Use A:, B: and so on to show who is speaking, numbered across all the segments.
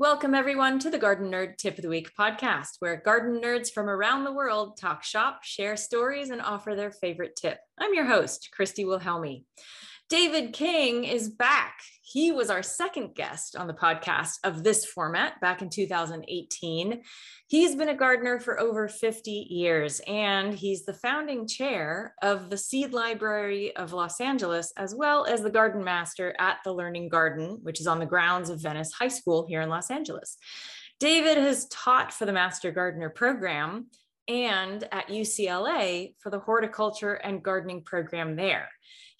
A: Welcome, everyone, to the Gardenerd Tip of the Week podcast, where garden nerds from around the world talk shop, share stories, and offer their favorite tip. I'm your host, Christy Wilhelmi. David King is back. He was our second guest on the podcast of this format back in 2018. He's been a gardener for over 50 years, and he's the founding chair of the Seed Library of Los Angeles, as well as the garden master at the Learning Garden, which is on the grounds of Venice High School here in Los Angeles. David has taught for the Master Gardener program and at UCLA for the horticulture and gardening program there.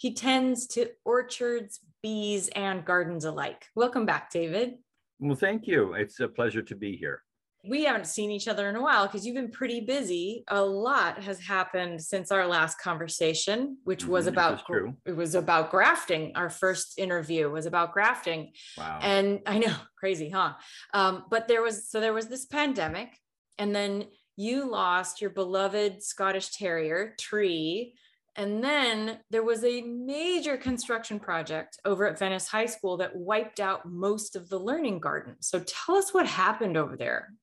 A: He tends to orchards, bees, and gardens alike. Welcome back, David.
B: Well, thank you. It's a pleasure to be here.
A: We haven't seen each other in a while because you've been pretty busy. A lot has happened since our last conversation, which was mm-hmm, about it was about grafting. Our first interview was about grafting. Wow. And I know, crazy, huh? Um, but there was so there was this pandemic, and then you lost your beloved Scottish Terrier, Tree, and then there was a major construction project over at Venice High School that wiped out most of the learning garden. So tell us what happened over there.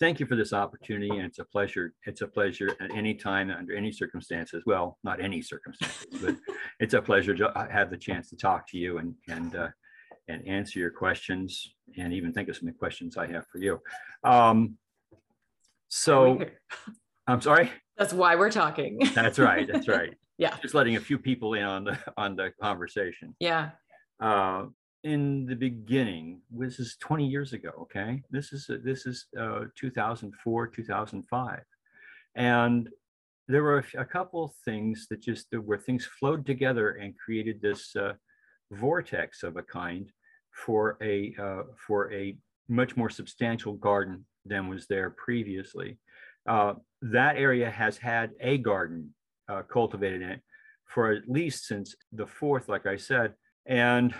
B: Thank you for this opportunity. And it's a pleasure. It's a pleasure at any time, under any circumstances. Well, not any circumstances, but it's a pleasure to have the chance to talk to you and, and, uh, and answer your questions and even think of some questions I have for you. Um, so I'm sorry.
A: That's why we're talking.
B: that's right. That's right.
A: yeah.
B: Just letting a few people in on the on the conversation.
A: Yeah.
B: Uh, in the beginning, this is 20 years ago. Okay, this is this is uh, 2004, 2005, and there were a, a couple things that just where things flowed together and created this uh, vortex of a kind for a uh, for a much more substantial garden than was there previously. Uh, that area has had a garden uh, cultivated in it for at least since the fourth, like I said, and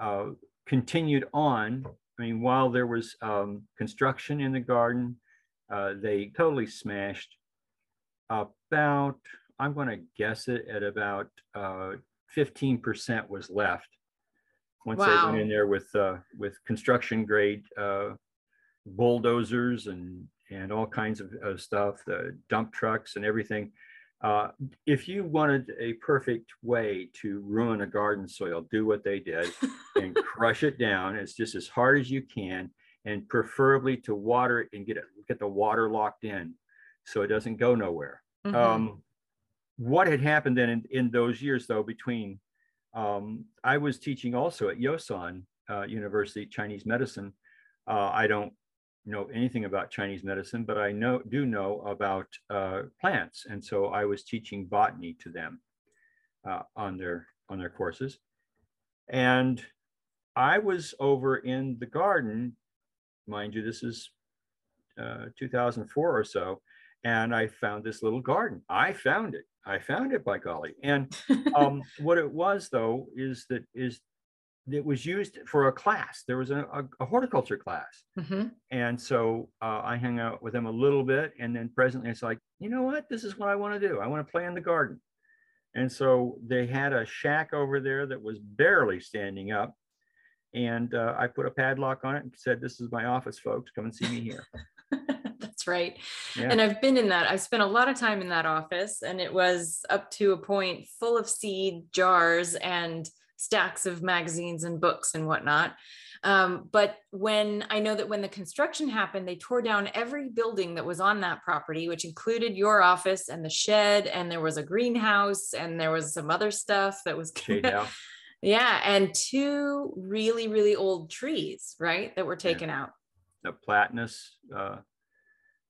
B: uh, continued on. I mean, while there was um, construction in the garden, uh, they totally smashed about, I'm going to guess it at about 15% uh, was left once wow. they went in there with uh, with construction grade uh, bulldozers and and all kinds of, of stuff, the dump trucks and everything. Uh, if you wanted a perfect way to ruin a garden soil, do what they did and crush it down. It's just as hard as you can, and preferably to water it and get it get the water locked in, so it doesn't go nowhere. Mm-hmm. Um, what had happened then in, in those years, though, between um, I was teaching also at Yosan uh, University Chinese medicine. Uh, I don't know anything about Chinese medicine, but I know do know about uh, plants, and so I was teaching botany to them uh, on their on their courses, and I was over in the garden, mind you, this is uh, 2004 or so, and I found this little garden. I found it. I found it by golly. And um, what it was though is that is it was used for a class. There was a, a, a horticulture class. Mm-hmm. And so uh, I hung out with them a little bit. And then presently it's like, you know what? This is what I want to do. I want to play in the garden. And so they had a shack over there that was barely standing up. And uh, I put a padlock on it and said, This is my office, folks. Come and see me here.
A: That's right. Yeah. And I've been in that. I've spent a lot of time in that office, and it was up to a point full of seed jars and stacks of magazines and books and whatnot. Um, but when I know that when the construction happened, they tore down every building that was on that property, which included your office and the shed, and there was a greenhouse, and there was some other stuff that was. yeah, and two really really old trees, right, that were taken yeah. out.
B: The platanus, uh,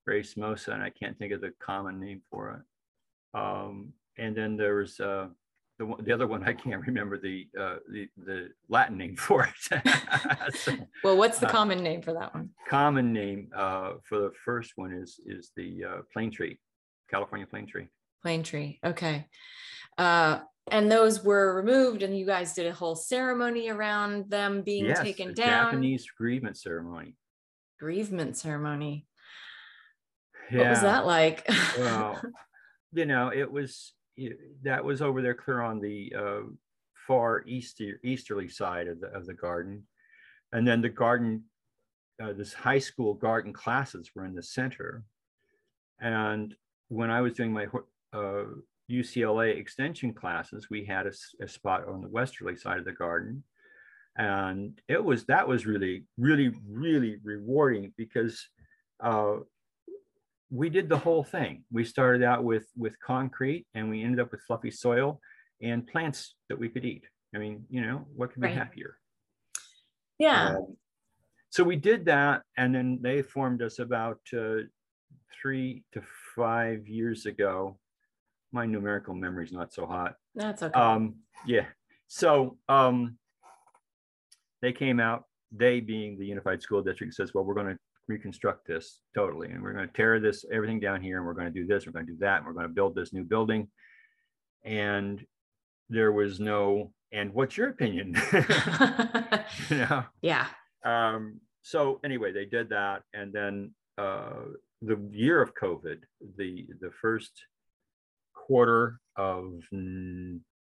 B: racemosa, and I can't think of the common name for it. Um, and then there was uh, the one, the other one I can't remember the uh, the the Latin name for
A: it. so, well, what's the uh, common name for that one?
B: Common name uh, for the first one is is the uh, plane tree, California plane tree.
A: Plane tree. Okay. Uh, and those were removed, and you guys did a whole ceremony around them being yes, taken down.
B: Japanese grievement ceremony.
A: Grievement ceremony. Yeah. What was that like?
B: well, you know, it was that was over there clear on the uh, far easter, easterly side of the, of the garden. And then the garden uh, this high school garden classes were in the center. And when I was doing my uh, UCLA extension classes, we had a, a, spot on the westerly side of the garden. And it was, that was really, really, really rewarding because uh, we did the whole thing. We started out with, with concrete and we ended up with fluffy soil and plants that we could eat. I mean, you know, what could be right. happier?
A: Yeah. Um,
B: so we did that, and then they formed us about uh, three to five years ago. My numerical memory's not so hot.
A: That's okay.
B: Um, yeah. So um, they came out. They, being the Unified School District, says, "Well, we're going to reconstruct this totally, and we're going to tear this everything down here, and we're going to do this, we're going to do that, and we're going to build this new building." And there was no and what's your opinion?
A: You know? Yeah.
B: Um, so anyway they did that and then uh, the year of covid the the first quarter of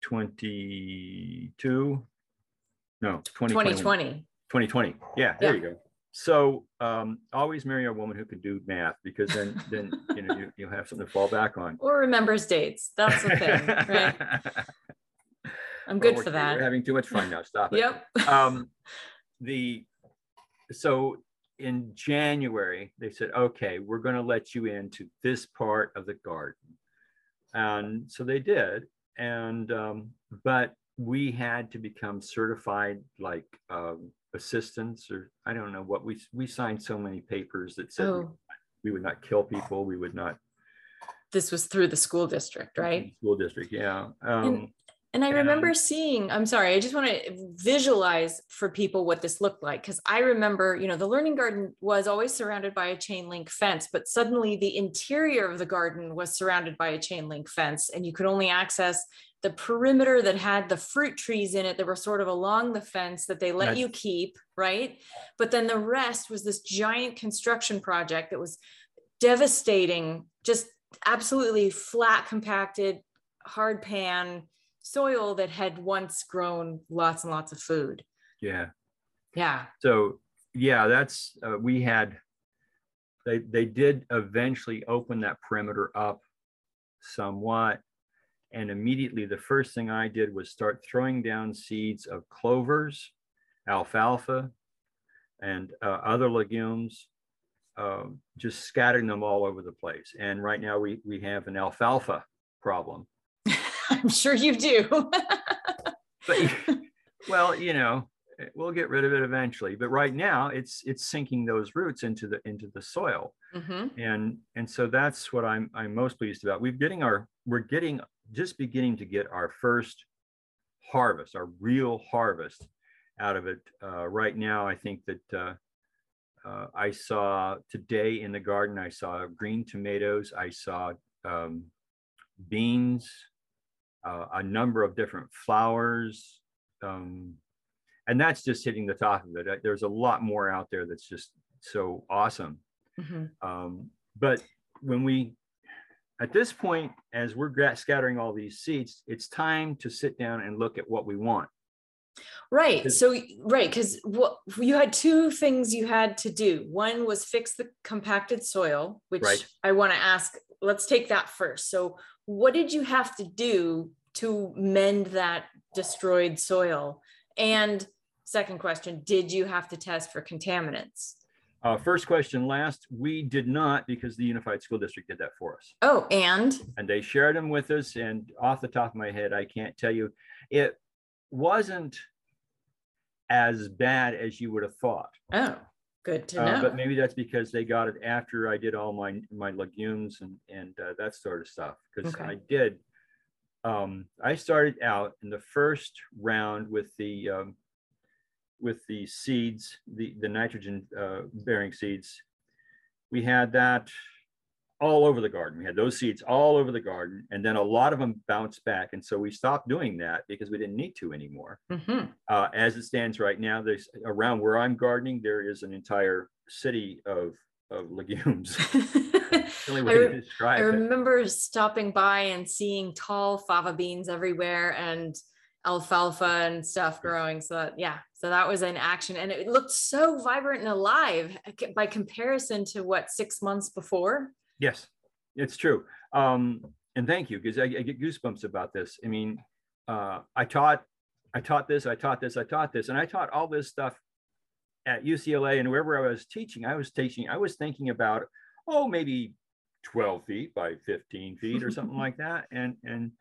B: 22 no
A: 2020
B: 2020 yeah there yeah. you go so um, always marry a woman who can do math because then then you know you, you'll have something to fall back on
A: or remembers dates that's the thing right I'm good
B: well,
A: for that.
B: We're having too much fun now. Stop it.
A: Yep.
B: um, the so in January they said, okay, we're going to let you into this part of the garden, and so they did. And um, but we had to become certified like um, assistants, or I don't know what we we signed so many papers that said oh. we, we would not kill people, we would not
A: this was through the school district, right?
B: School district, yeah. Um,
A: and I remember seeing, I'm sorry, I just want to visualize for people what this looked like. Because I remember, you know, the learning garden was always surrounded by a chain link fence, but suddenly the interior of the garden was surrounded by a chain link fence, and you could only access the perimeter that had the fruit trees in it that were sort of along the fence that they let That's... you keep, right? But then the rest was this giant construction project that was devastating, just absolutely flat, compacted, hard pan soil that had once grown lots and lots of food.
B: Yeah.
A: Yeah.
B: So yeah, that's uh, we had. They they did eventually open that perimeter up somewhat, and immediately the first thing I did was start throwing down seeds of clovers, alfalfa, and uh, other legumes. Uh, just scattering them all over the place. And right now we we have an alfalfa problem
A: I'm sure you do.
B: but, well, you know, we'll get rid of it eventually. But right now, it's it's sinking those roots into the into the soil, mm-hmm. and and so that's what I'm I'm most pleased about. We're getting our we're getting just beginning to get our first harvest, our real harvest out of it. Uh, right now, I think that. Uh, uh, I saw today in the garden, I saw green tomatoes, I saw um, beans, uh, a number of different flowers. Um, and that's just hitting the top of it. There's a lot more out there that's just so awesome. Mm-hmm. Um, but when we, at this point, as we're scattering all these seeds, it's time to sit down and look at what we want.
A: Right. So, right. Because what you had two things you had to do. One was fix the compacted soil, which right. I want to ask. Let's take that first. So, what did you have to do to mend that destroyed soil? And second question, did you have to test for contaminants?
B: Uh, first question last, we did not because the Unified School District did that for us.
A: Oh, and?
B: And they shared them with us. And off the top of my head, I can't tell you. It wasn't as bad as you would have thought.
A: Oh. Good to know.
B: Uh, but maybe that's because they got it after I did all my my legumes and and uh, that sort of stuff. Because okay. I did, um, I started out in the first round with the um, with the seeds, the the nitrogen uh, bearing seeds. We had that all over the garden. We had those seeds all over the garden, and then a lot of them bounced back. And so we stopped doing that because we didn't need to anymore. Mm-hmm. Uh, as it stands right now, there's around where I'm gardening, there is an entire city of of legumes.
A: I, re- I remember it. stopping by and seeing tall fava beans everywhere, and alfalfa and stuff growing. So that, yeah, so that was in action and it looked so vibrant and alive by comparison to what six months before.
B: Yes, it's true. Um, and thank you because I, I, get goosebumps about this. I mean, uh, I taught, I taught this, I taught this, I taught this, and I taught all this stuff at UCLA and wherever I was teaching. I was teaching. I was thinking about oh maybe 12 feet by 15 feet or something like that, and and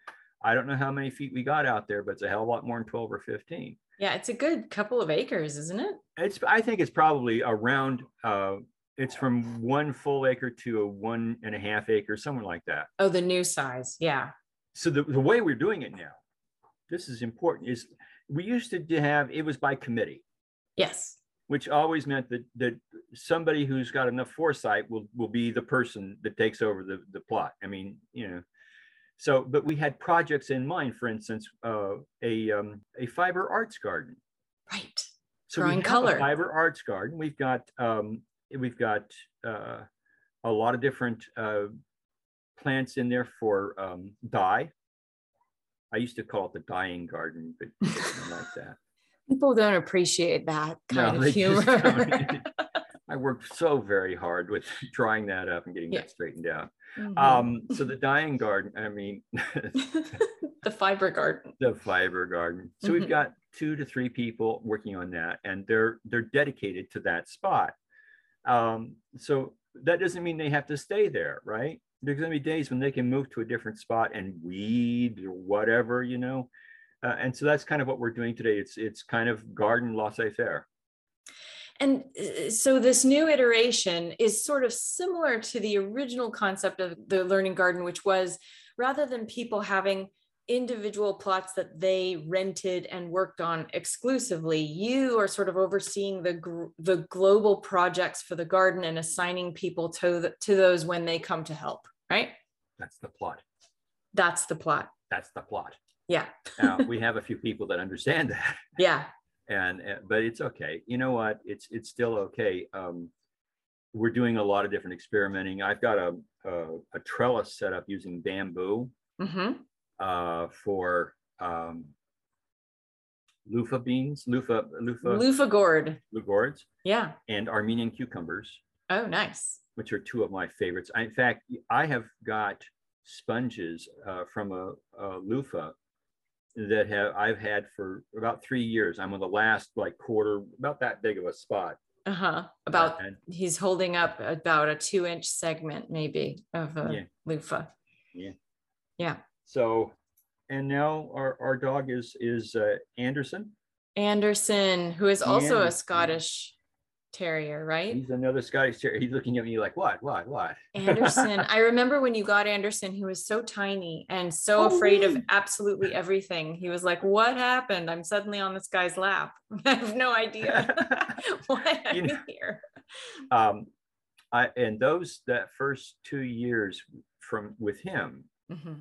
B: I don't know how many feet we got out there, but it's a hell of a lot more than 12 or 15.
A: Yeah, it's a good couple of acres, isn't it?
B: It's I think it's probably around uh it's from one full acre to a one and a half acre, somewhere like that.
A: Oh, the new size. Yeah.
B: So the, the way we're doing it now, this is important, is we used to have it was by committee.
A: Yes.
B: Which always meant that that somebody who's got enough foresight will will be the person that takes over the, the plot. I mean, you know, so, but we had projects in mind, for instance, uh, a, um, a fiber arts garden.
A: Right.
B: So Growing we have color. a fiber arts garden. We've got, um, we've got uh, a lot of different uh, plants in there for um, dye. I used to call it the dying garden, but like that.
A: People don't appreciate that kind no, of humor.
B: I worked so very hard with drawing that up and getting yeah. that straightened out. Mm-hmm. Um, so the dying garden, I mean,
A: the fiber garden.
B: The fiber garden. So mm-hmm. we've got two to three people working on that, and they're they're dedicated to that spot. Um, so that doesn't mean they have to stay there, right? There's going to be days when they can move to a different spot and weed or whatever, you know. Uh, and so that's kind of what we're doing today. It's it's kind of garden laissez faire.
A: And uh, so this new iteration is sort of similar to the original concept of the learning garden, which was rather than people having individual plots that they rented and worked on exclusively you are sort of overseeing the gr- the global projects for the garden and assigning people to the, to those when they come to help right?
B: That's the plot.
A: That's the plot.
B: That's the plot.
A: Yeah.
B: Now we have a few people that understand that.
A: Yeah
B: and but it's okay. You know what? It's it's still okay. Um, we're doing a lot of different experimenting. I've got a a, a trellis set up using bamboo mm-hmm. uh, for um, loofah beans loofah loofah
A: loofah gourd.
B: Gourds
A: yeah.
B: and armenian cucumbers.
A: Oh nice.
B: Which are two of my favorites. I, in fact i have got sponges uh, from a, a loofah that have I've had for about three years. I'm on the last like quarter, about that big of a spot.
A: Uh-huh. About and, he's holding up about a two inch segment maybe of a yeah. loofah.
B: Yeah.
A: Yeah.
B: So and now our, our dog is is uh, Anderson.
A: Anderson, who is also a Scottish Terrier, right?
B: He's another Scottish Terrier. He's looking at me like, what, what, what?
A: Anderson. I remember when you got Anderson, he was so tiny and so oh, afraid really? of absolutely everything. He was like, what happened? I'm suddenly on this guy's lap. I have no idea why I'm you know, here.
B: Um, I, and those, that first two years from with him mm-hmm.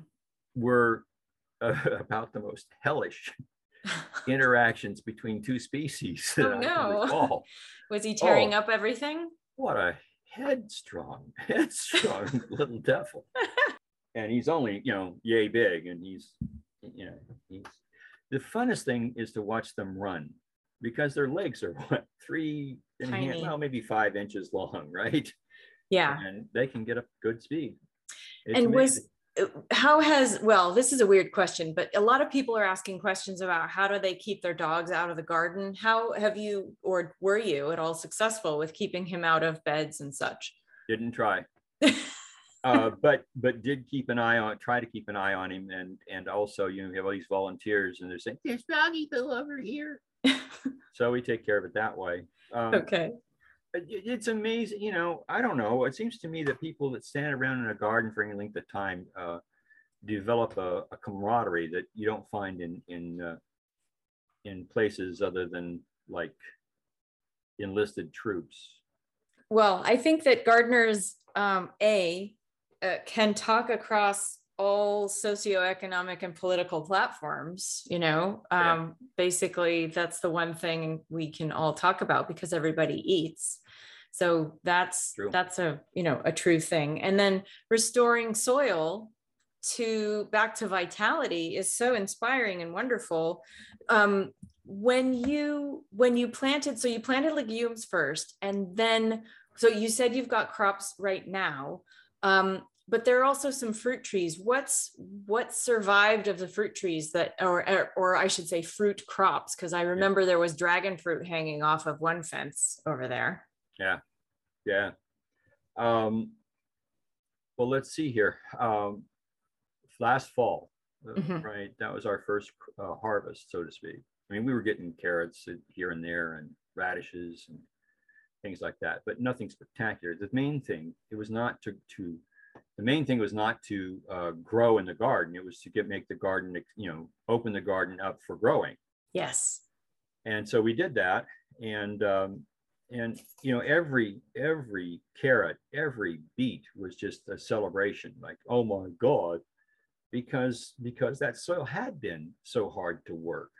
B: were uh, about the most hellish interactions between two species.
A: Oh no! Was he tearing oh, up everything?
B: What a headstrong, headstrong little devil! and he's only you know yay big, and he's you know he's the funnest thing is to watch them run because their legs are what three and half, well maybe five inches long, right?
A: Yeah,
B: and they can get up good speed.
A: It's and amazing. was how has well this is a weird question but a lot of people are asking questions about how do they keep their dogs out of the garden? How have you or were you at all successful with keeping him out of beds and such?
B: Didn't try. Uh, but but did keep an eye on try to keep an eye on him and and also you know we have all these volunteers and they're saying there's doggy bill over here. So we take care of it that way.
A: Um, okay
B: it's amazing you know i don't know it seems to me that people that stand around in a garden for any length of time uh, develop a, a, camaraderie that you don't find in in uh, in places other than like enlisted troops.
A: Well i think that gardeners um, a uh, can talk across all socioeconomic and political platforms you know um, yeah. basically that's the one thing we can all talk about because everybody eats so that's true. that's a you know a true thing and then restoring soil to back to vitality is so inspiring and wonderful. Um, when you when you planted, so you planted legumes first, and then so you said you've got crops right now. Um, but there are also some fruit trees. What's what survived of the fruit trees that, or or, I should say, fruit crops? Because I remember there was dragon fruit hanging off of one fence over there.
B: Yeah, yeah. Um, well, let's see here. Um, last fall, uh, mm-hmm. right? That was our first uh, harvest, so to speak. I mean, we were getting carrots here and there and radishes and things like that, but nothing spectacular. The main thing, it was not to to the main thing was not to uh, grow in the garden. It was to get make the garden, you know, open the garden up for growing.
A: Yes.
B: And so we did that, and um, and you know every every carrot, every beet was just a celebration. Like, oh my God, because because that soil had been so hard to work.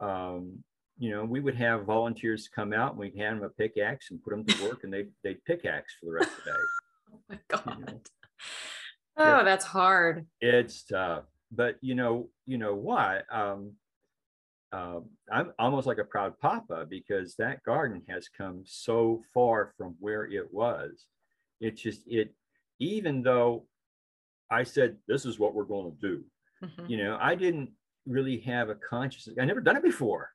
B: Um, you know, we would have volunteers come out and we'd hand them a pickaxe and put them to work, and they they'd pickaxe for the rest of the day.
A: oh my God. You know? Oh, that's hard.
B: It's tough. But you know, you know what? Um, uh, I'm almost like a proud papa because that garden has come so far from where it was. It just it, even though I said this is what we're going to do, mm-hmm. you know, I didn't really have a consciousness. I never done it before,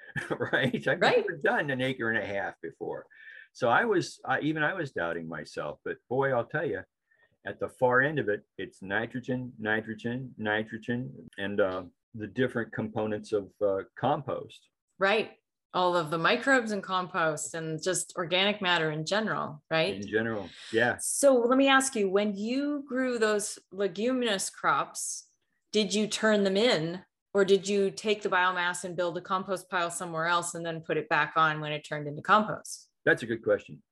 B: right? I've right. never done an acre and a half before, so I was I, even I was doubting myself. But boy, I'll tell you, at the far end of it, it's nitrogen, nitrogen, nitrogen, and uh, the different components of uh, compost.
A: Right. All of the microbes and compost and just organic matter in general, right?
B: In general, yeah.
A: So let me ask you when you grew those leguminous crops, did you turn them in or did you take the biomass and build a compost pile somewhere else and then put it back on when it turned into compost?
B: That's a good question.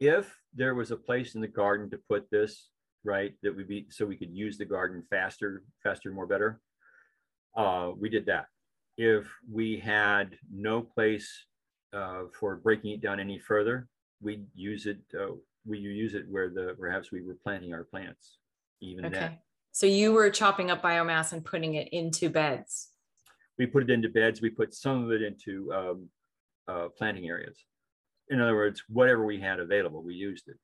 B: If there was a place in the garden to put this, right, that would be so we could use the garden faster, faster, more better, uh, we did that. If we had no place uh, for breaking it down any further, we use it. Uh, we use it where the perhaps we were planting our plants. Even okay. Then.
A: So you were chopping up biomass and putting it into beds.
B: We put it into beds. We put some of it into um, uh, planting areas. In other words, whatever we had available, we used it.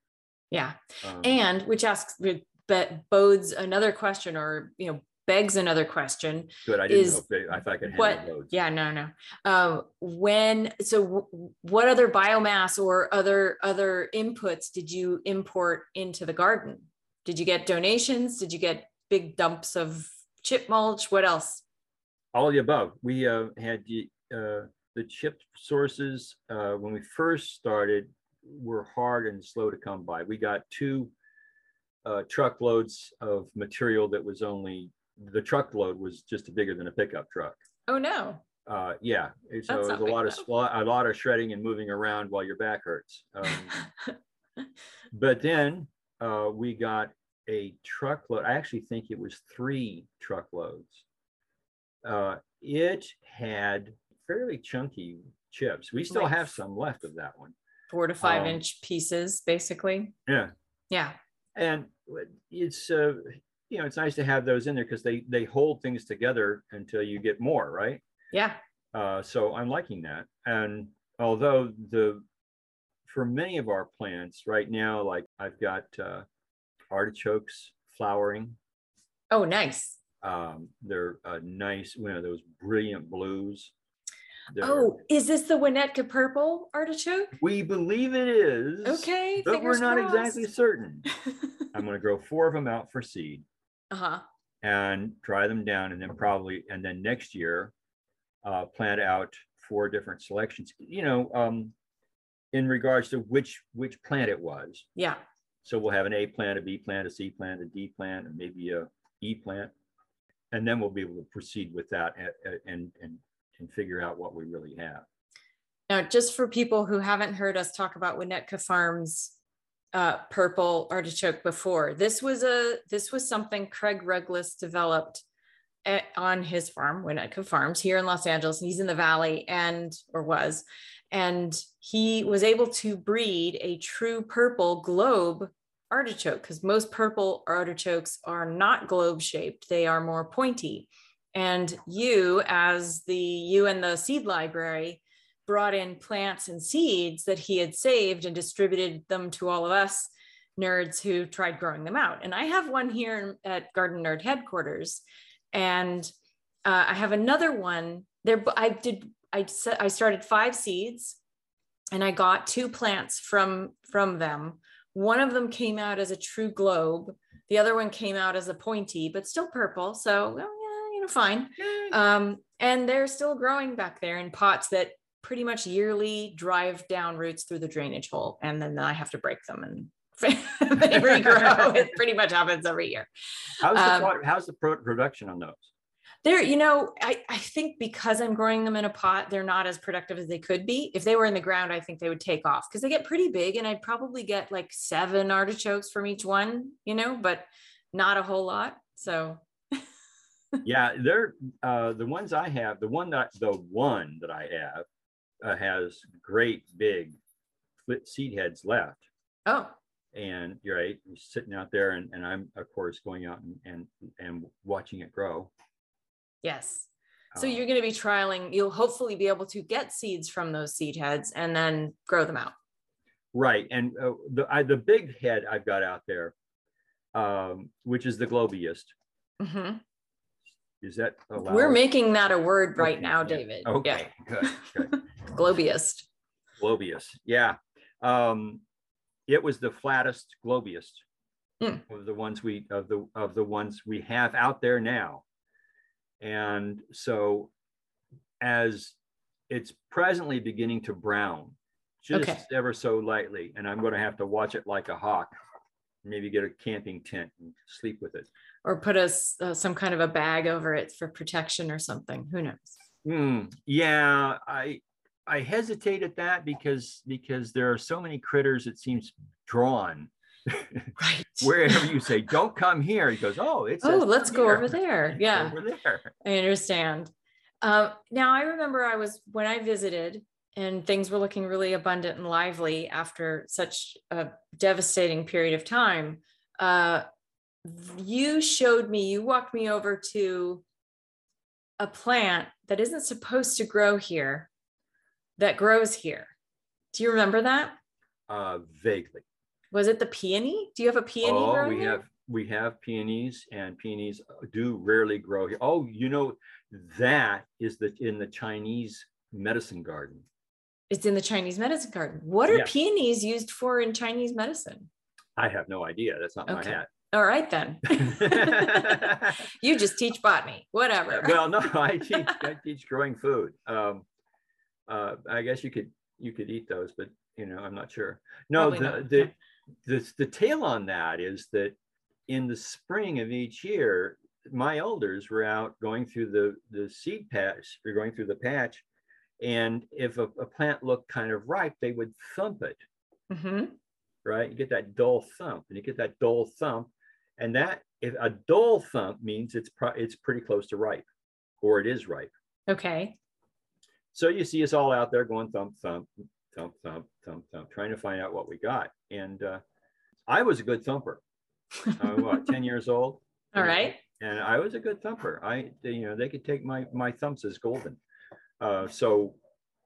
A: Yeah, um, and which asks, but bodes another question, or you know, begs another question.
B: Good. I didn't is, know if, they, if I could
A: what, those. Yeah, no, no. Um, when so, w- what other biomass or other other inputs did you import into the garden? Did you get donations? Did you get big dumps of chip mulch? What else?
B: All of the above. We uh, had the uh, the chip sources uh, when we first started were hard and slow to come by. We got two uh, truckloads of material that was only the truckload was just bigger than a pickup truck.
A: Oh no.
B: Uh, yeah, so it was a lot of a lot of shredding and moving around while your back hurts. Um, but then uh, we got a truckload. I actually think it was three truckloads. Uh, it had fairly chunky chips. We still like have some left of that one.
A: Four to five um, inch pieces, basically.
B: Yeah.
A: Yeah.
B: And it's uh, you know, it's nice to have those in there because they they hold things together until you get more, right?
A: Yeah.
B: Uh, so I'm liking that. And although the for many of our plants right now, like I've got uh, artichokes flowering.
A: Oh, nice.
B: Um, they're uh, nice, you know, those brilliant blues.
A: They're, oh, is this the Winnetka purple artichoke?
B: We believe it is.
A: Okay,
B: but we're not crossed. exactly certain. I'm going to grow four of them out for seed
A: uh-huh.
B: and dry them down, and then probably, and then next year, uh, plant out four different selections. You know, um, in regards to which which plant it was.
A: Yeah.
B: So we'll have an A plant, a B plant, a C plant, a D plant, and maybe a E plant, and then we'll be able to proceed with that and and and, and figure out what we really have.
A: Now, just for people who haven't heard us talk about Winnetka Farms uh, purple artichoke before. This was a this was something Craig Ruggless developed at, on his farm, Winnetka Farms, here in Los Angeles. And he's in the valley, and or was, and he was able to breed a true purple globe artichoke because most purple artichokes are not globe shaped, they are more pointy. And you, as the you and the seed library, brought in plants and seeds that he had saved and distributed them to all of us nerds who tried growing them out. And I have one here at Gardenerd headquarters, and uh, I have another one there. I did. I I started five seeds, and I got two plants from from them. One of them came out as a true globe. The other one came out as a pointy, but still purple. So well, you know, fine. Um, and they're still growing back there in pots that pretty much yearly drive down roots through the drainage hole, and then I have to break them and they regrow. it pretty much happens every year.
B: How's the, um, how's the production on those?
A: They're, you know, I, I think because I'm growing them in a pot, they're not as productive as they could be. If they were in the ground, I think they would take off because they get pretty big and I'd probably get like seven artichokes from each one, you know, but not a whole lot. So
B: yeah, they're uh, the ones I have. The one that the one that I have uh, has great big seed heads left.
A: Oh,
B: and you're right you're sitting out there and, and i'm of course going out and, and and watching it grow
A: yes so um, you're going to be trialing you'll hopefully be able to get seeds from those seed heads and then grow them out
B: right and uh, the I, the big head i've got out there um, which is the globiest mm-hmm. Is that
A: allowed? we're making that a word right okay. now david
B: okay yeah. good, good.
A: globiest
B: globiest yeah um, it was the flattest globiest mm. of the ones we of the of the ones we have out there now and so as it's presently beginning to brown just okay. ever so lightly and i'm going to have to watch it like a hawk maybe get a camping tent and sleep with it
A: or put us uh, some kind of a bag over it for protection or something who knows
B: mm, yeah i I hesitate at that because because there are so many critters it seems drawn.
A: Right.
B: Wherever you say, don't come here, he goes, oh, it's
A: oh, let's go over there. Yeah.
B: Over there.
A: I understand. Uh, now I remember I was when I visited and things were looking really abundant and lively after such a devastating period of time. Uh, you showed me, you walked me over to a plant that isn't supposed to grow here that grows here. Do you remember that?
B: Uh, vaguely.
A: Was it the peony? Do you have a peony?
B: Oh, we here? have we have peonies, and peonies do rarely grow here. Oh, you know, that is the in the Chinese medicine garden.
A: It's in the Chinese medicine garden. What are peonies used for in Chinese medicine?
B: I have no idea. That's not okay. my hat.
A: All right then. you just teach botany, whatever.
B: Well, no, I teach I teach growing food. Um, uh, I guess you could you could eat those, but you know, I'm not sure. No, the, the, the the tail on that is that in the spring of each year, my elders were out going through the the seed patch, or going through the patch, and if a, a plant looked kind of ripe, they would thump it. Mm-hmm. Right, you get that dull thump, and you get that dull thump, and that if a dull thump means it's pro- it's pretty close to ripe, or it is ripe.
A: Okay.
B: So you see us all out there going thump, thump, thump, thump, thump, thump, trying to find out what we got. And uh, I was a good thumper. I was what, 10 years old.
A: All right.
B: And I was a good thumper. I, you know, they could take my, my thumps as golden. Uh, so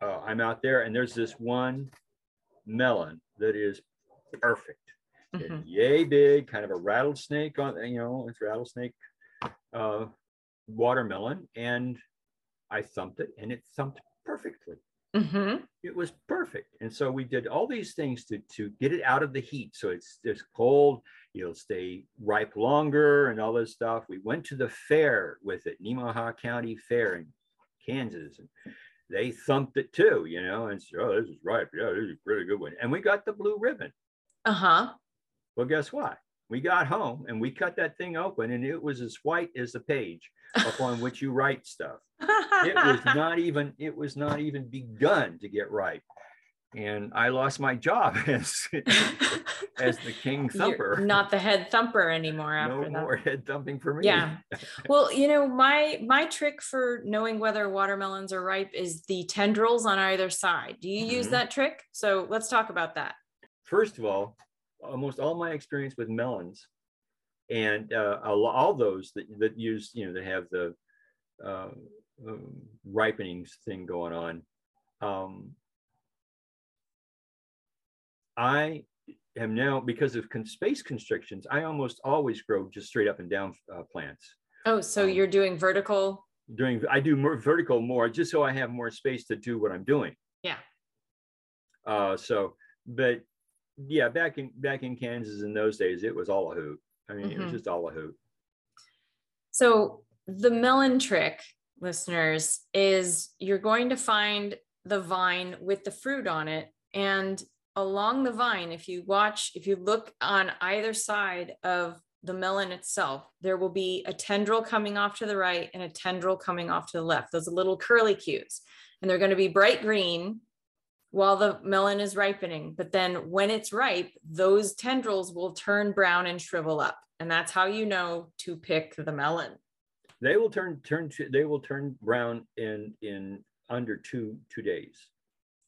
B: uh, I'm out there and there's this one melon that is perfect. Mm-hmm. Yay big, kind of a rattlesnake on, you know, it's rattlesnake uh, watermelon. And I thumped it and it thumped perfectly. Mm-hmm. It was perfect. And so we did all these things to, to get it out of the heat. So it's it's cold, it'll stay ripe longer and all this stuff. We went to the fair with it, Nemaha County Fair in Kansas. And they thumped it too, you know, and said, oh, this is ripe. Yeah, this is a really good one. And we got the blue ribbon.
A: Uh-huh.
B: Well, guess what? We got home and we cut that thing open and it was as white as the page upon which you write stuff. it was not even it was not even begun to get ripe. And I lost my job as as the king thumper.
A: You're not the head thumper anymore after
B: no
A: that.
B: more head thumping for me.
A: Yeah. Well, you know, my my trick for knowing whether watermelons are ripe is the tendrils on either side. Do you use mm-hmm. that trick? So let's talk about that.
B: First of all, almost all my experience with melons and uh, all those that, that use, you know, that have the uh, um, ripening thing going on. Um, I am now, because of con- space constrictions, I almost always grow just straight up and down uh, plants.
A: Oh, so um, you're doing vertical?
B: Doing, I do more vertical more just so I have more space to do what I'm doing.
A: Yeah.
B: Uh, so, but yeah, back in back in Kansas in those days, it was all a hoot. I mean, mm-hmm. it was mm-hmm. just all a hoot.
A: So the melon trick, listeners, is you're going to find the vine with the fruit on it. And along the vine, if you watch, if you look on either side of the melon itself, there will be a tendril coming off to the right and a tendril coming off to the left. Those little curly cues. And they're going to be bright green while the melon is ripening. But then when it's ripe, those tendrils will turn brown and shrivel up. And that's how you know to pick the melon.
B: They will turn turn they will turn brown in in under two two days.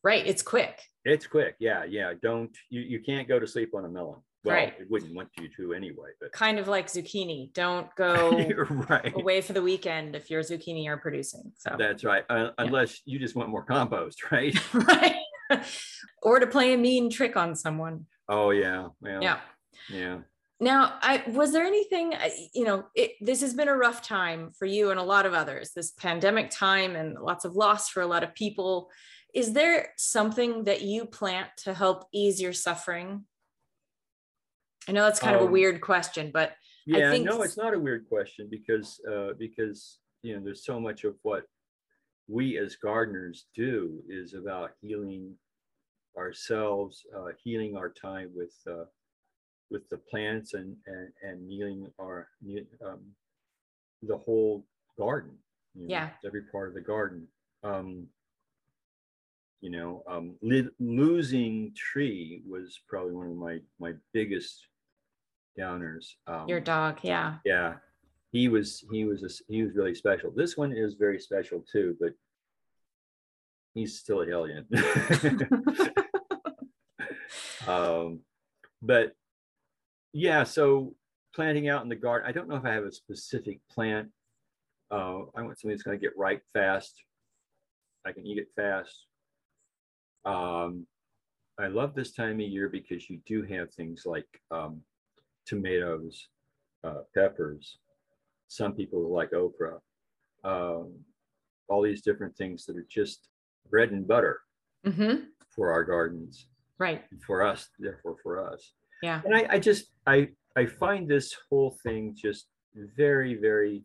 A: Right. It's quick.
B: It's quick. Yeah. Yeah. Don't you, you can't go to sleep on a melon. Well,
A: right.
B: it wouldn't want you to anyway, but
A: kind of like zucchini. Don't go right. away for the weekend if you're zucchini are producing. So
B: that's right. Uh, yeah. Unless you just want more compost, right?
A: right. or to play a mean trick on someone.
B: Oh yeah.
A: Well, yeah.
B: Yeah.
A: Now, I was there anything, you know, it, this has been a rough time for you and a lot of others, this pandemic time and lots of loss for a lot of people. Is there something that you plant to help ease your suffering? I know that's kind um, of a um, weird question, but
B: yeah,
A: I think
B: no, it's not a weird question because uh, because you know there's so much of what we as gardeners do is about healing ourselves, uh, healing our time with uh, with the plants and and, and kneeling our um, the whole garden.
A: You know, yeah,
B: every part of the garden. Um, you know, um, li- losing tree was probably one of my my biggest downers. Um,
A: Your dog, yeah.
B: Yeah, he was he was a, he was really special. This one is very special too, but he's still a alien. um, but yeah, so planting out in the garden. I don't know if I have a specific plant. Uh, I want something that's going to get ripe fast. I can eat it fast. Um, I love this time of year because you do have things like um, tomatoes, uh, peppers. Some people like okra. Um, all these different things that are just bread and butter
A: mm-hmm.
B: for our gardens.
A: Right.
B: For us, therefore for us.
A: Yeah.
B: And I, I just I I find this whole thing just very, very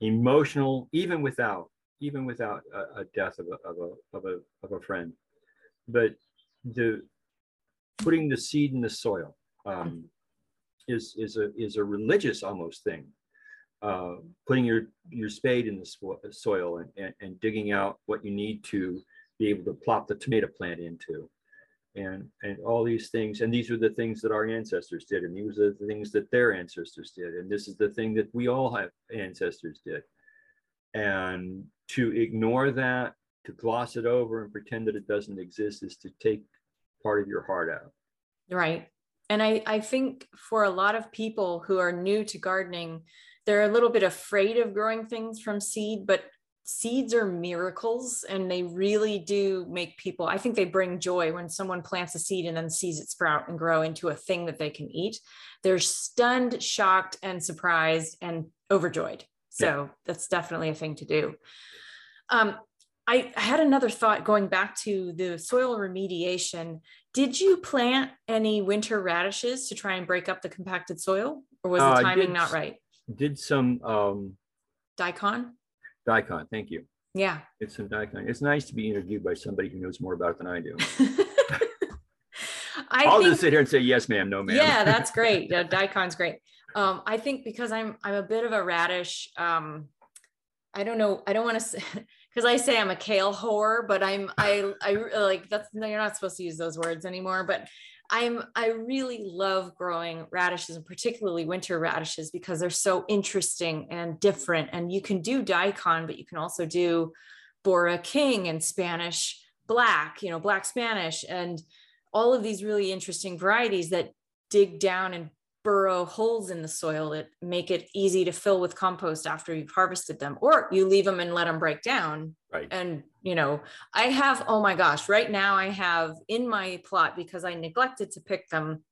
B: emotional, even without even without a, a death of a, of a of a of a friend. But the putting the seed in the soil um, is is a is a religious almost thing. Uh, putting your your spade in the soil and, and, and digging out what you need to be able to plop the tomato plant into. And and all these things and these are the things that our ancestors did and these are the things that their ancestors did and this is the thing that we all have ancestors did. And to ignore that to gloss it over and pretend that it doesn't exist is to take part of your heart out.
A: Right. And I, I think for a lot of people who are new to gardening, they're a little bit afraid of growing things from seed, but seeds are miracles and they really do make people, I think they bring joy when someone plants a seed and then sees it sprout and grow into a thing that they can eat. They're stunned, shocked, and surprised and overjoyed. So yeah. that's definitely a thing to do. Um, I had another thought going back to the soil remediation. Did you plant any winter radishes to try and break up the compacted soil, or was the uh, timing not right?
B: Did some um,
A: daikon?
B: Daikon, thank you.
A: Yeah,
B: it's some daikon. It's nice to be interviewed by somebody who knows more about it than I do. I will just sit here and say yes, ma'am, no, ma'am.
A: Yeah, that's great. Yeah, daikon's great. Um, I think because I'm I'm a bit of a radish. Um, I don't know. I don't want to say because I say I'm a kale whore, but I'm I I like that's no, you're not supposed to use those words anymore. But I'm I really love growing radishes and particularly winter radishes because they're so interesting and different. And you can do daikon, but you can also do Bora King and Spanish black, you know, black Spanish and all of these really interesting varieties that dig down and burrow holes in the soil that make it easy to fill with compost after you've harvested them or you leave them and let them break down.
B: Right.
A: And you know i have oh my gosh right now i have in my plot because i neglected to pick them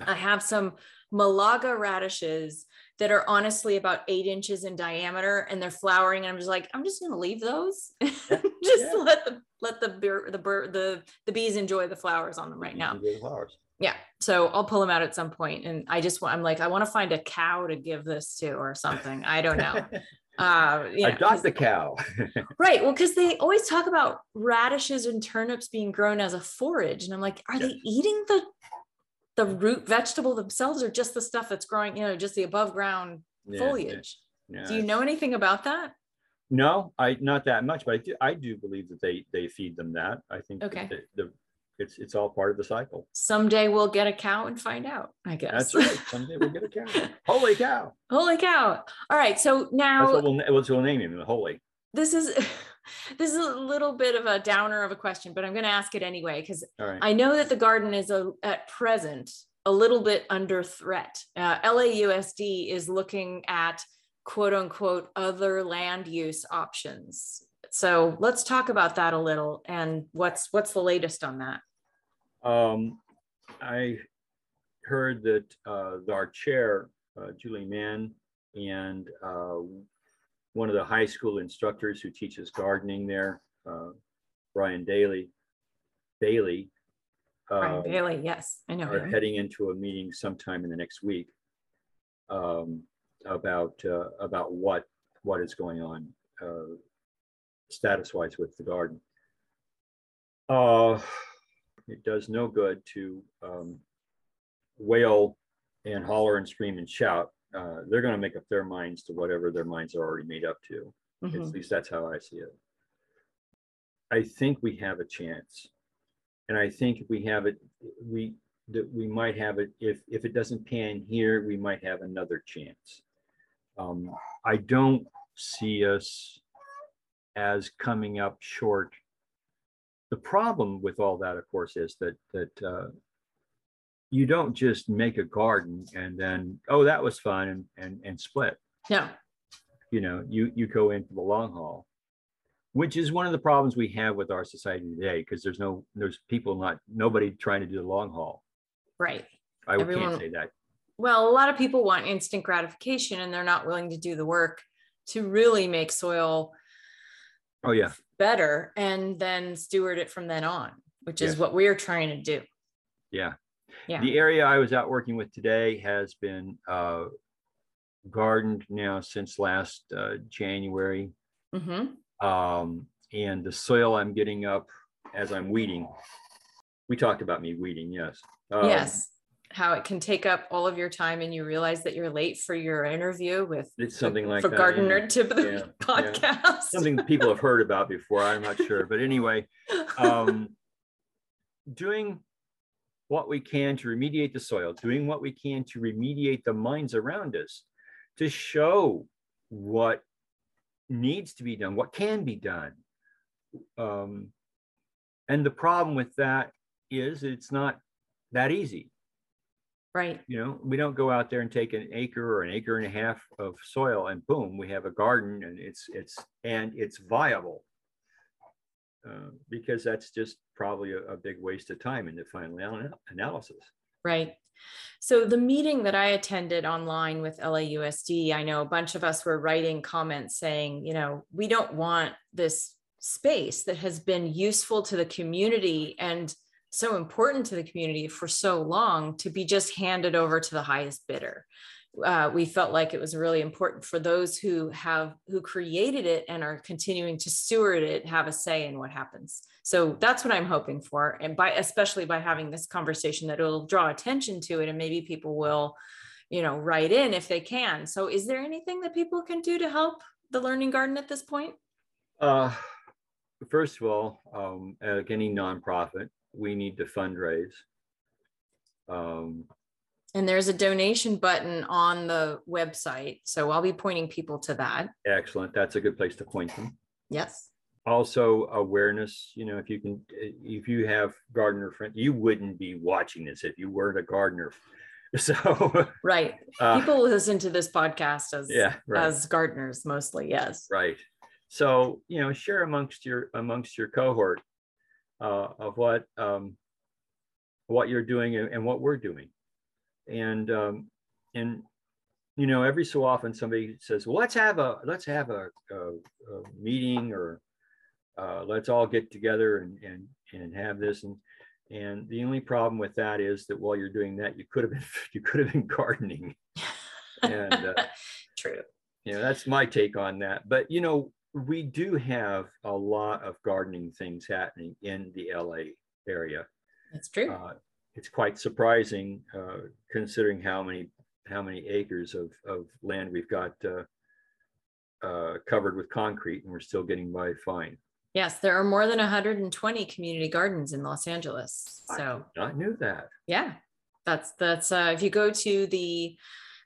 A: i ah. have some malaga radishes that are honestly about eight inches in diameter and they're flowering and i'm just like i'm just going to leave those. Yeah. just yeah. let the let the the the the bees enjoy the flowers on them right now.
B: the flowers
A: yeah so i'll pull them out at some point and i just want i'm like i want to find a cow to give this to or something i don't know. Uh
B: know, adopt the cow.
A: Right well because they always talk about radishes and turnips being grown as a forage and i'm like are they eating the the root vegetable themselves or just the stuff that's growing you know just the above ground yeah, foliage? Yeah, do you know anything about that?
B: No i not that much but i do i do believe that they they feed them that. I think
A: okay.
B: the, the it's it's all part of the cycle.
A: Someday we'll get a cow and find out. I guess
B: that's right. Someday we'll get a cow. Holy cow!
A: Holy cow! All right. So now
B: that's what we'll, what's we'll name him. The holy.
A: This is this is a little bit of a downer of a question, but I'm going to ask it anyway because right. I know that the garden is a, at present a little bit under threat. Uh, LAUSD is looking at quote unquote other land use options. So let's talk about that a little and what's what's the latest on that?
B: Um, I heard that uh, our chair, uh, Julie Mann, and uh, one of the high school instructors who teaches gardening there, uh, Brian Daly, Bailey.
A: Brian uh, Bailey, yes, I know.
B: Are him. heading into a meeting sometime in the next week um, about uh, about what what is going on status wise with the garden. Uh, it does no good to um, wail and holler and scream and shout. Uh, they're going to make up their minds to whatever their minds are already made up to. Mm-hmm. At least that's how I see it. I think we have a chance, and I think if we have it, we that we might have it. If if it doesn't pan here, we might have another chance. Um, I don't see us as coming up short the problem with all that, of course, is that that uh, you don't just make a garden and then oh that was fun and and, and split.
A: Yeah.
B: You know, you you go into the long haul, which is one of the problems we have with our society today because there's no there's people not nobody trying to do the long haul.
A: Right.
B: I Everyone, can't say that.
A: Well, a lot of people want instant gratification and they're not willing to do the work to really make soil
B: oh yeah
A: better and then steward it from then on, which is what we're trying to do.
B: Yeah. Yeah. The area I was out working with today has been uh, gardened now since last uh, January. Mm-hmm. Um, and the soil I'm getting up as I'm weeding. We talked about me weeding, yes.
A: Um, yes how it can take up all of your time and you realize that you're late for your interview with
B: it's something like
A: for
B: that,
A: Gardenerd yeah. tip of the yeah, podcast yeah.
B: something people have heard about before i'm not sure but anyway um, doing what we can to remediate the soil doing what we can to remediate the minds around us to show what needs to be done what can be done um, and the problem with that is it's not that easy
A: Right.
B: You know, we don't go out there and take an acre or an acre and a half of soil and boom, we have a garden and it's it's and it's viable. Uh, because that's just probably a, a, big waste of time in the final analysis.
A: Right. So the meeting that I attended online with LAUSD, I know a bunch of us were writing comments saying, you know, we don't want this space that has been useful to the community and so important to the community for so long to be just handed over to the highest bidder. Uh, we felt like it was really important for those who have who created it and are continuing to steward it have a say in what happens. So that's what i'm hoping for and by especially by having this conversation that it'll draw attention to it and maybe people will you know write in if they can. So is there anything that people can do to help the learning garden at this point?
B: Uh, first of all um, like any nonprofit we need to fundraise. Um,
A: and there's a donation button on the website. So I'll be pointing people to that.
B: Excellent. That's a good place to point them.
A: Yes.
B: also awareness you know if you can if you have gardener friends, you wouldn't be watching this if you weren't a gardener so
A: right uh, people listen to this podcast as
B: yeah right.
A: as gardeners mostly yes
B: right so you know share amongst your amongst your cohort uh, of what um, what you're doing and, and what we're doing. And um, and you know every so often somebody says well let's have a let's have a, a, a meeting or uh, let's all get together and and and have this. And and the only problem with that is that while you're doing that you could have been you could have been gardening.
A: And uh, true.
B: you know that's my take on that. But you know we do have a lot of gardening things happening in the LA area.
A: That's true. Uh,
B: it's quite surprising uh, considering how many how many acres of, of land we've got uh, uh covered with concrete, and we're still getting by fine.
A: Yes, there are more than 120 community gardens in Los Angeles. So
B: I knew that.
A: Yeah, that's that's uh, if you go to the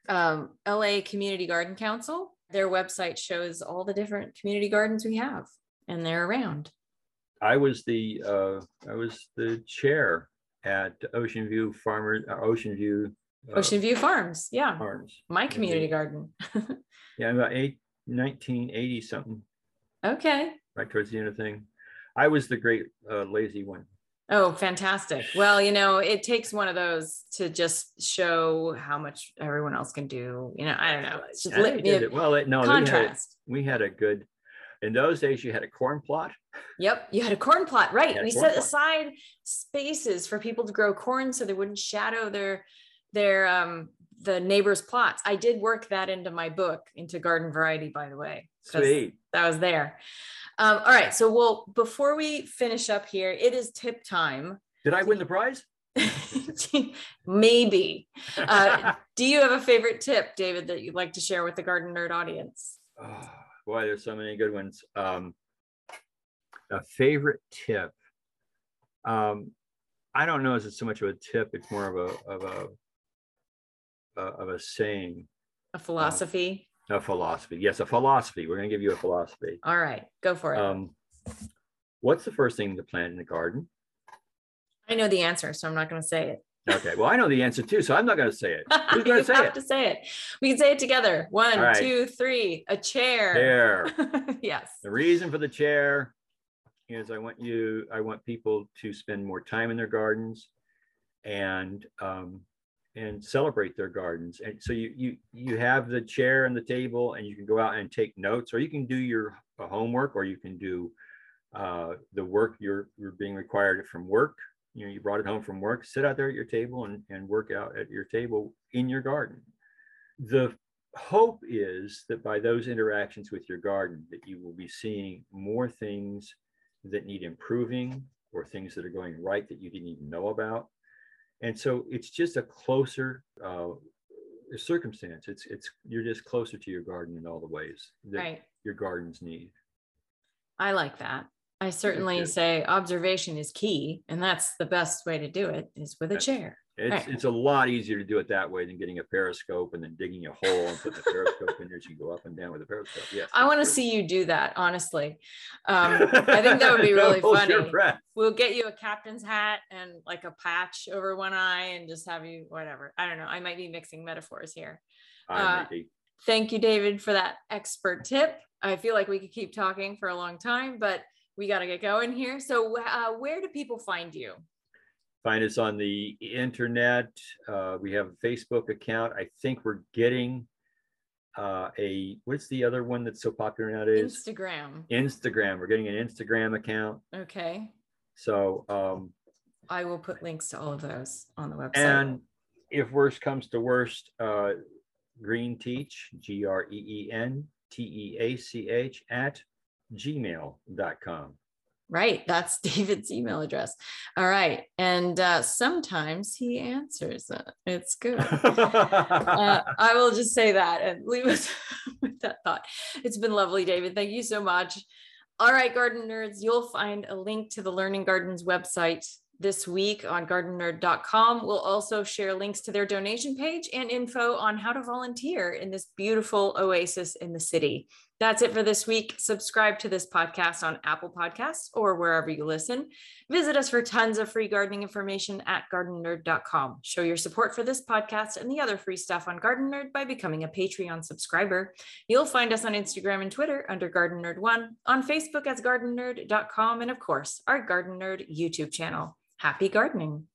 A: um, LA Community Garden Council, their website shows all the different community gardens we have and they're around.
B: I was the uh, I was the chair at Ocean View Farmer uh, Ocean View
A: uh, Ocean View Farms. Yeah.
B: Farms.
A: My community garden.
B: yeah, about eight, 1980 something.
A: Okay.
B: Right towards the end of the thing. I was the great uh, lazy one.
A: Oh, fantastic. Well, you know, it takes one of those to just show how much everyone else can do. You know, I don't know. It's just
B: li- it. Well, it, no, contrast. We had, we had, a good, in those days, you had a corn plot.
A: Yep. You had a corn plot, right. We set plot. aside spaces for people to grow corn so they wouldn't shadow their, their, um, the neighbor's plots. I did work that into my book, into garden variety, by the way.
B: Sweet.
A: That was there. Um, all right. So, well, before we finish up here, it is tip time.
B: Did I win the prize?
A: Maybe. Uh, do you have a favorite tip, David, that you'd like to share with the Gardenerd audience?
B: Oh, boy, there's so many good ones. Um, a favorite tip. Um, I don't know if it's so much of a tip; it's more of a of a uh, of a saying.
A: A philosophy.
B: A philosophy. Yes, a philosophy. We're going to give you a philosophy.
A: All right, go for it. Um,
B: what's the first thing to plant in the garden?
A: I know the answer, so I'm not going to say it.
B: Okay. Well, I know the answer too, so I'm not going to say it. Who's going
A: to say have it? to say it. We can say it together. One, right. two, three. A chair.
B: Chair.
A: yes.
B: The reason for the chair is I want you. I want people to spend more time in their gardens, and um, and celebrate their gardens. And so you you you have the chair and the table, and you can go out and take notes, or you can do your uh, homework, or you can do uh, the work you're you're being required from work. You know, you brought it home from work. Sit out there at your table and and work out at your table in your garden. The hope is that by those interactions with your garden, that you will be seeing more things that need improving or things that are going right that you didn't even know about and so it's just a closer uh, circumstance. It's it's you're just closer to your garden in all the ways that right. your gardens need.
A: I like that. I certainly say observation is key and that's the best way to do it is with a chair
B: it's, right. it's a lot easier to do it that way than getting a periscope and then digging a hole and putting a periscope in there so you go up and down with a periscope. Yes.
A: I want to see you do that, honestly. Um, I think that would be really funny. We'll get you a captain's hat and like a patch over one eye and just have you, whatever. I don't know. I might be mixing metaphors here.
B: Uh,
A: thank you, David, for that expert tip. I feel like we could keep talking for a long time, but we got to get going here. So, uh, where do people find you?
B: Find us on the internet. Uh, we have a Facebook account. I think we're getting uh, a what's the other one that's so popular nowadays?
A: Instagram.
B: Instagram. We're getting an Instagram account.
A: Okay.
B: So um,
A: I will put links to all of those on the website.
B: And if worst comes to worst, uh, Green Teach, G R E E N T E A C H at gmail.com.
A: Right. That's David's email address. All right. And uh, sometimes he answers it. It's good. uh, I will just say that and leave us with that thought. It's been lovely, David. Thank you so much. All right, garden nerds, you'll find a link to the Learning Gardens website this week on gardenerd.com. We'll also share links to their donation page and info on how to volunteer in this beautiful oasis in the city. That's it for this week. Subscribe to this podcast on Apple Podcasts or wherever you listen. Visit us for tons of free gardening information at gardenerd.com. Show your support for this podcast and the other free stuff on Gardenerd by becoming a Patreon subscriber. You'll find us on Instagram and Twitter under Gardenerd One, on Facebook as gardenerd.com, and of course, our Gardenerd YouTube channel. Happy gardening.